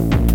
you